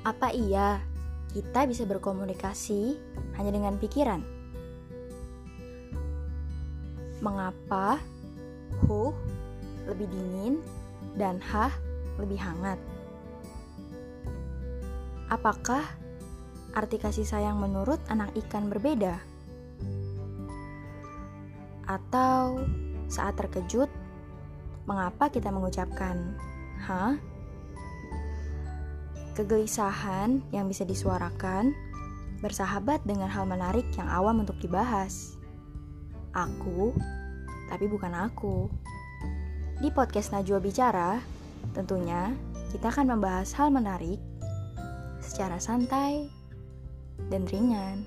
Apa iya kita bisa berkomunikasi hanya dengan pikiran? Mengapa hu lebih dingin dan ha lebih hangat? Apakah arti kasih sayang menurut anak ikan berbeda? Atau saat terkejut, mengapa kita mengucapkan "hah"? Kegelisahan yang bisa disuarakan bersahabat dengan hal menarik yang awam untuk dibahas. Aku, tapi bukan aku. Di podcast Najwa Bicara, tentunya kita akan membahas hal menarik secara santai dan ringan.